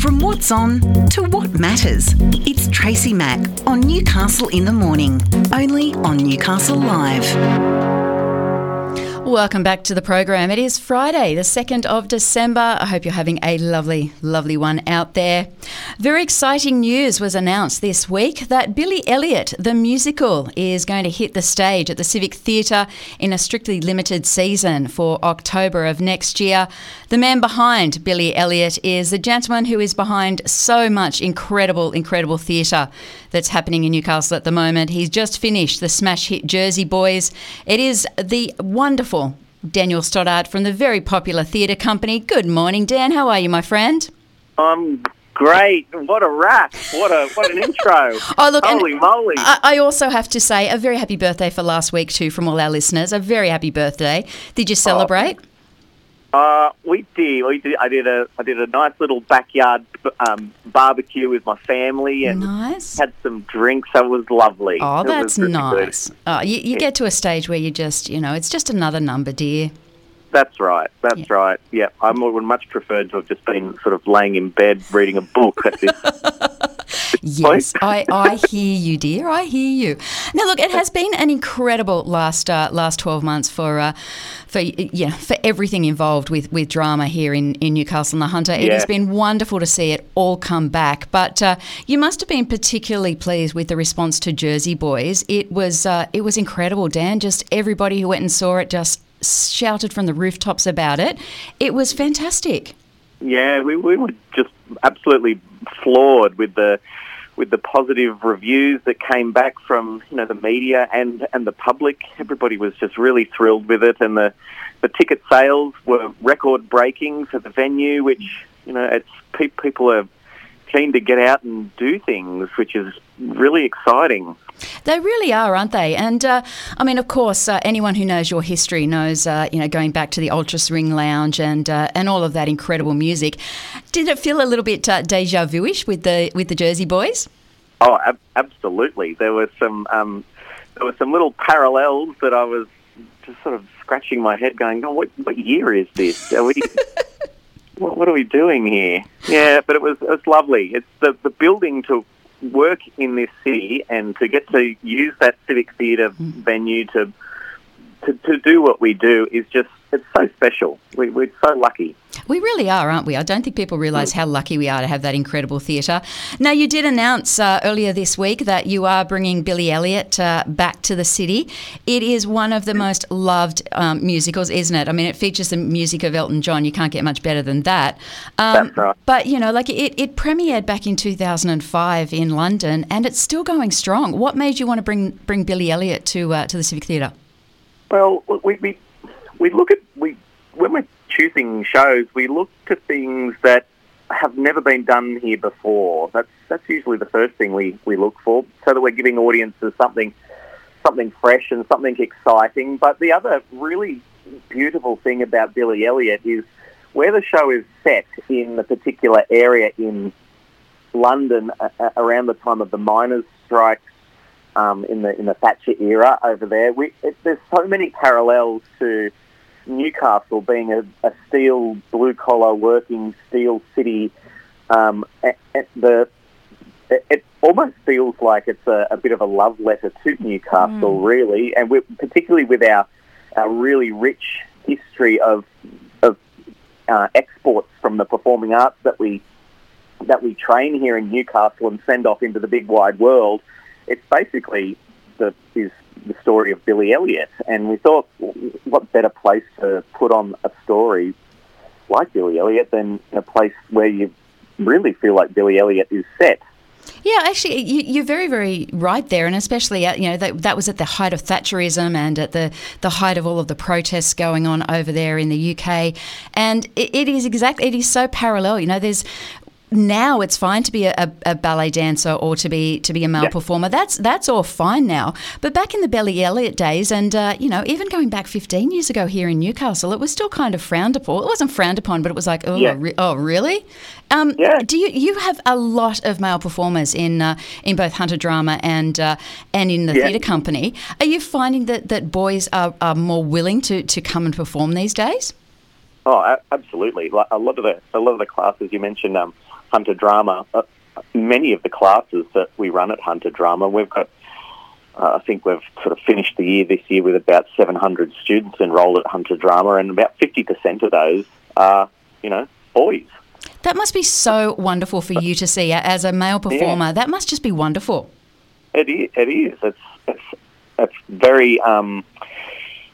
From what's on to what matters, it's Tracy Mack on Newcastle in the Morning, only on Newcastle Live. Welcome back to the program. It is Friday, the 2nd of December. I hope you're having a lovely, lovely one out there. Very exciting news was announced this week that Billy Elliot, the musical, is going to hit the stage at the Civic Theatre in a strictly limited season for October of next year. The man behind Billy Elliot is the gentleman who is behind so much incredible, incredible theatre that's happening in Newcastle at the moment. He's just finished the smash hit Jersey Boys. It is the wonderful Daniel Stoddart from the very popular theatre company. Good morning, Dan. How are you, my friend? I'm great. What a rap. What a what an intro. Oh, look, Holy moly. I, I also have to say a very happy birthday for last week too from all our listeners. A very happy birthday. Did you oh, celebrate? Uh, we did. We did. I did a. I did a nice little backyard um, barbecue with my family and Nice. had some drinks. That was lovely. Oh, It that's really nice. Oh, you, you get to a stage where you just, you know, it's just another number, dear. That's right. That's Yeah. right. Yeah, I would much prefer to have just been sort of laying in bed reading a book at this. Yes, I, I hear you, dear. I hear you. Now, look, it has been an incredible last uh, last twelve months for uh, for yeah for everything involved with, with drama here in, in Newcastle and the Hunter. It has been wonderful to see it all come back. But uh, you must have been particularly pleased with the response to Jersey Boys. It was uh, it was incredible, Dan. Just everybody who went and saw it just shouted from the rooftops about it. It was fantastic. Yeah, we, we were just absolutely floored with the with the positive reviews that came back from you know the media and and the public. Everybody was just really thrilled with it, and the the ticket sales were record breaking for the venue, which you know it's pe- people are keen to get out and do things, which is really exciting. They really are, aren't they? And uh, I mean, of course, uh, anyone who knows your history knows, uh, you know, going back to the Ultras Ring Lounge and uh, and all of that incredible music. Did it feel a little bit uh, deja vu-ish with the with the Jersey Boys? Oh, ab- absolutely. There were some um, there were some little parallels that I was just sort of scratching my head, going, "Oh, what what year is this? Are we, what, what are we doing here?" Yeah, but it was it was lovely. It's the the building to work in this city and to get to use that civic theatre mm. venue to, to to do what we do is just it's so special. We, we're so lucky. We really are, aren't we? I don't think people realise how lucky we are to have that incredible theatre. Now, you did announce uh, earlier this week that you are bringing Billy Elliot uh, back to the city. It is one of the most loved um, musicals, isn't it? I mean, it features the music of Elton John. You can't get much better than that. Um, That's right. But, you know, like it, it premiered back in 2005 in London and it's still going strong. What made you want to bring, bring Billy Elliot to, uh, to the Civic Theatre? Well, we, we we look at we when we're choosing shows, we look to things that have never been done here before. That's that's usually the first thing we, we look for, so that we're giving audiences something something fresh and something exciting. But the other really beautiful thing about Billy Elliot is where the show is set in the particular area in London uh, around the time of the miners' strikes um, in the in the Thatcher era over there. We, it, there's so many parallels to Newcastle being a, a steel, blue collar, working steel city. Um, a- a- the it, it almost feels like it's a, a bit of a love letter to Newcastle, really, and particularly with our our really rich history of of uh, exports from the performing arts that we that we train here in Newcastle and send off into the big wide world. It's basically the is the story of Billy Elliot, and we thought, what better place to put on a story like Billy Elliot than a place where you really feel like Billy Elliot is set. Yeah, actually, you, you're very, very right there, and especially at, you know that, that was at the height of Thatcherism and at the, the height of all of the protests going on over there in the UK, and it, it is exactly it is so parallel. You know, there's now it's fine to be a, a, ballet dancer or to be to be a male Yeah. performer. That's that's all fine now. But back in the Billy Elliot days, and uh, you know, even going back 15 years ago here in Newcastle, it was still kind of frowned upon. It wasn't frowned upon, but it was like, oh, Yeah. re- oh, really? Um, Yeah. Do you you have a lot of male performers in uh, in both Hunter Drama and uh, and in the Yeah. theatre company? Are you finding that, that boys are, are more willing to, to come and perform these days? Oh, absolutely. A lot of the a lot of the classes you mentioned, um, Hunter Drama, uh, many of the classes that we run at Hunter Drama, we've got. Uh, I think we've sort of finished the year this year with about 700 students enrolled at Hunter Drama, and about 50% of those are, you know, boys. That must be so wonderful for you to see as a male performer. Yeah. That must just be wonderful. It is. It is. It's it's, it's very. Um,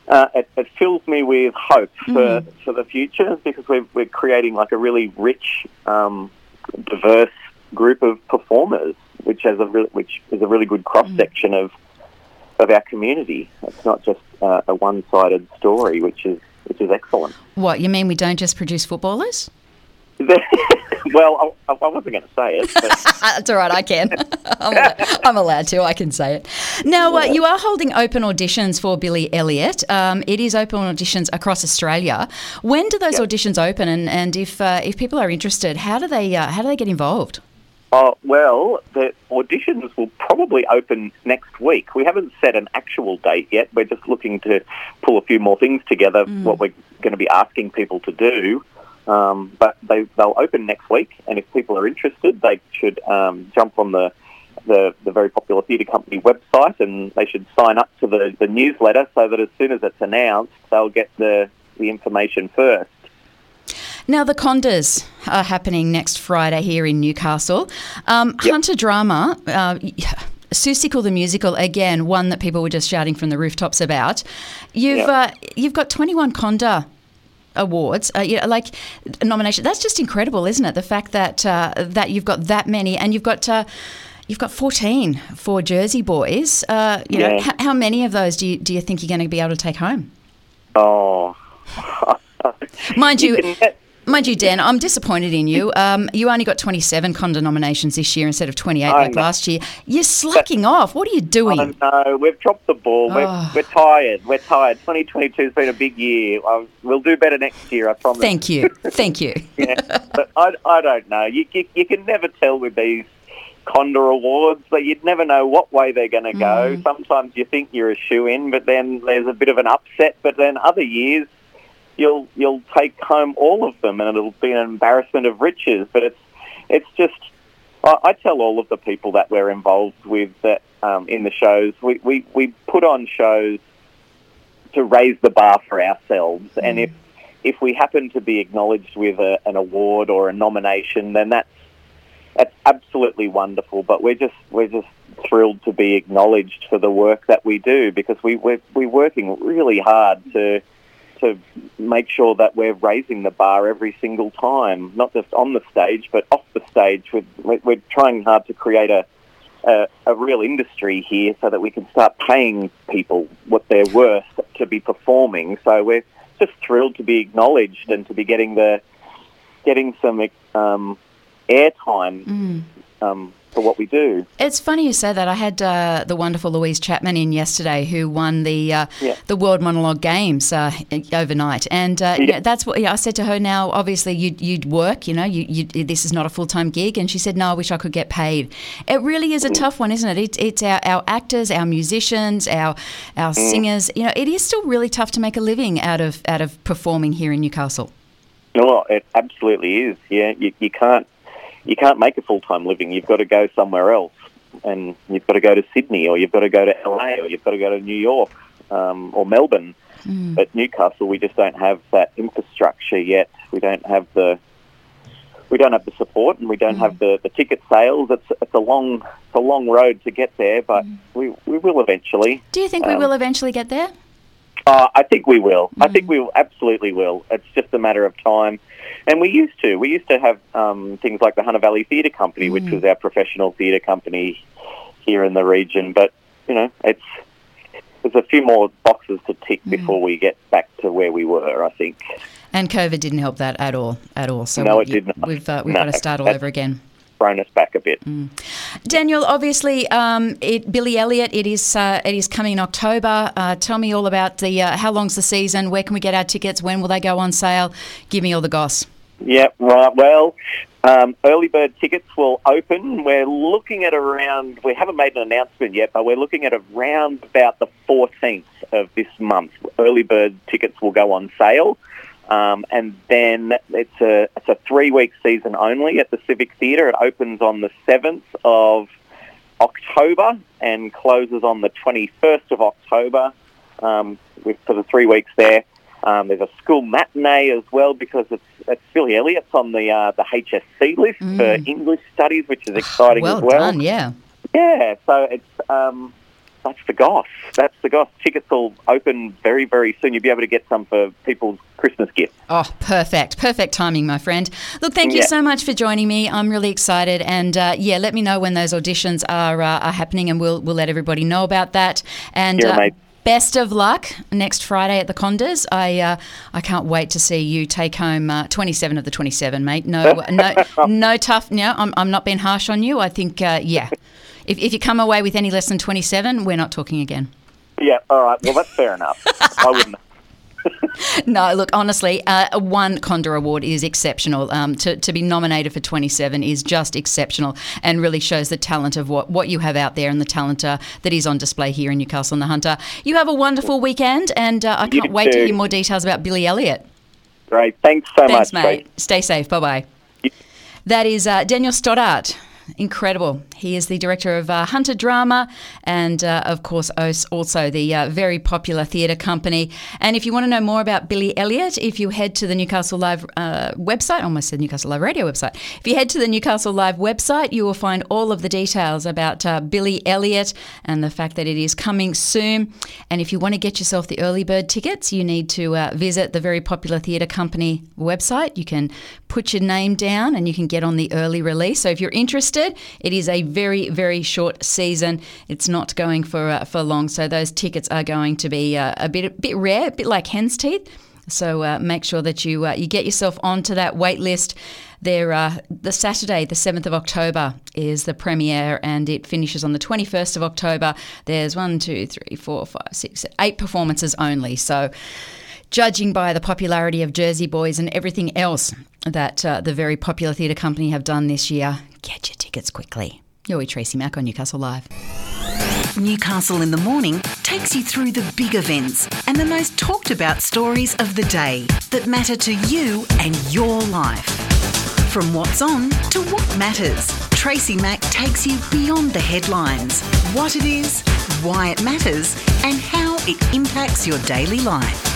uh, it, it fills me with hope for, for the future because we're, we're creating like a really rich, um, diverse group of performers, which has a re- which is a really good cross section of of our community. It's not just uh, a one sided story, which is which is excellent. What, you mean we don't just produce footballers? well, I, I wasn't going to say it. But That's all right, I can. I'm, al- I'm allowed to, I can say it. Now, uh, you are holding open auditions for Billy Elliot. Um, it is open auditions across Australia. When do those Yep. auditions open? And, and if, uh, if people are interested, how do they, uh, how do they get involved? Oh, well, the auditions will probably open next week. We haven't set an actual date yet. We're just looking to pull a few more things together, what we're going to be asking people to do. Um, but they, they'll open next week, and if people are interested, they should um, jump on the, the, the very popular theatre company website and they should sign up to the, the newsletter so that as soon as it's announced, they'll get the, the information first. Now, the Condas are happening next Friday here in Newcastle. Um, Yep. Hunter Drama, uh, Seussical the musical, again, one that people were just shouting from the rooftops about. You've Yep. uh, you've got 21 Conda awards, uh, you know, like nomination. That's just incredible, isn't it? The fact that uh, that you've got that many, and you've got. Uh, You've got 14 for Jersey boys. Uh, you know, Yeah. how, many of those do you, do you think you're going to be able to take home? Oh. Mind you, get- Mind you, Dan, I'm disappointed in you. Um, you only got 27 Conda nominations this year instead of 28 like last year. You're slacking off. What are you doing? I know we've dropped the ball. We're, Oh. we're tired. We're tired. 2022 has been a big year. Um, we'll do better next year. I promise. Thank you. Thank you. Yeah, but I, I don't know. You, you you can never tell with these Conda Awards, but you'd never know what way they're going to go. Sometimes you think you're a shoe in, but then there's a bit of an upset. But then other years, you'll you'll take home all of them, and it'll be an embarrassment of riches. But it's it's just I, I tell all of the people that we're involved with that um, in the shows, we, we, we put on shows to raise the bar for ourselves, and if if we happen to be acknowledged with a, an award or a nomination, then that's that's absolutely wonderful. But we're just we're just thrilled to be acknowledged for the work that we do because we we're, we're working really hard to to make sure that we're raising the bar every single time, not just on the stage but off the stage. We're, we're trying hard to create a a, a real industry here so that we can start paying people what they're worth to be performing. So we're just thrilled to be acknowledged and to be getting the getting some um, airtime um, for what we do. It's funny you say that. I had uh, the wonderful Louise Chapman in yesterday, who won the uh, Yeah. the World Monologue Games uh, overnight, and uh, you Yeah. know, that's what yeah, I said to her. Now, obviously, you'd, you'd work. You know, you, you this is not a full time gig, and she said, "No, I wish I could get paid." It really is a tough one, isn't it? It it's our, our actors, our musicians, our our singers. You know, it is still really tough to make a living out of out of performing here in Newcastle. No, it absolutely is. Yeah, you, you can't you can't make a full time living. You've got to go somewhere else, and you've got to go to Sydney, or you've got to go to LA, or you've got to go to New York um, or Melbourne. But Newcastle, we just don't have that infrastructure yet. We don't have the we don't have the support, and we don't have the, the ticket sales. It's it's a long it's a long road to get there, but we we will eventually. Do you think we Um, will eventually get there? Uh, I think we will. I think we will, absolutely will. It's just a matter of time. And we used to. We used to have um, things like the Hunter Valley Theatre Company, which was our professional theatre company here in the region. But, you know, it's there's a few more boxes to tick before we get back to where we were, I think. And COVID didn't help that at all, at all. So No, we- it did not. We've uh, we've No, got to start all over again. Thrown us back a bit. Daniel, obviously, um, it, Billy Elliot. It is uh, it is coming in October. Uh, tell me all about the uh, how long's the season? Where can we get our tickets? When will they go on sale? Give me all the goss. Yeah, right. Well, um, early bird tickets will open. We're looking at around, we haven't made an announcement yet, but we're looking at around about the 14th of this month. Early bird tickets will go on sale. Um, and then it's a it's a three week season only at the Civic Theatre. It opens on the seventh of October and closes on the twenty first of October. Um, with, for the three weeks there. Um, there's a school matinee as well because it's, it's Billy Elliot's on the uh, the HSC list for English studies, which is exciting well as well. done, yeah. Yeah, so it's um, that's the Goss. That's the Goss. Tickets will open very, very soon. You'll be able to get some for people's Christmas gifts. Oh, perfect. Perfect timing, my friend. Look, thank you Yeah. so much for joining me. I'm really excited. And uh, yeah, let me know when those auditions are, uh, are happening and we'll, we'll let everybody know about that. And Yeah, uh. Best of luck next Friday at the Condas. I uh, I can't wait to see you take home uh, 27 of the 27, mate. No, no, no tough. No, I'm, I'm not being harsh on you. I think, uh, yeah. If, if you come away with any less than 27, we're not talking again. Yeah, all right. Well, that's fair enough. I wouldn't. No, look, honestly, uh, one Conda Award is exceptional. Um, to, to be nominated for 27 is just exceptional and really shows the talent of what, what you have out there and the talent uh, that is on display here in Newcastle on the Hunter. You have a wonderful weekend, and uh, I can't wait to hear more details about Billy Elliot. Great. Thanks so Thanks, much, mate. Tracy. Stay safe. Bye bye. That is uh, Daniel Stoddart. Incredible. He is the director of uh, Hunter Drama and, uh, of course, also the uh, very popular theatre company. And if you want to know more about Billy Elliot, if you head to the Newcastle Live uh, website, almost said Newcastle Live Radio website. If you head to the Newcastle Live website, you will find all of the details about uh, Billy Elliot and the fact that it is coming soon. And if you want to get yourself the early bird tickets, you need to uh, visit the very popular theatre company website. You can put your name down and you can get on the early release. So if you're interested, it is a very very short season. It's not going for uh, for long. So those tickets are going to be uh, a bit a bit rare, a bit like hen's teeth. So uh, make sure that you uh, you get yourself onto that wait list. There, uh, the Saturday, the seventh of October, is the premiere, and it finishes on the twenty first of October. There's one, two, three, four, five, six, eight performances only. So, judging by the popularity of Jersey Boys and everything else that uh, the very popular theatre company have done this year, get your tickets quickly. You're with Tracy Mack on Newcastle Live. Newcastle in the Morning takes you through the big events and the most talked about stories of the day that matter to you and your life. From what's on to what matters, Tracy Mack takes you beyond the headlines, what it is, why it matters, and how it impacts your daily life.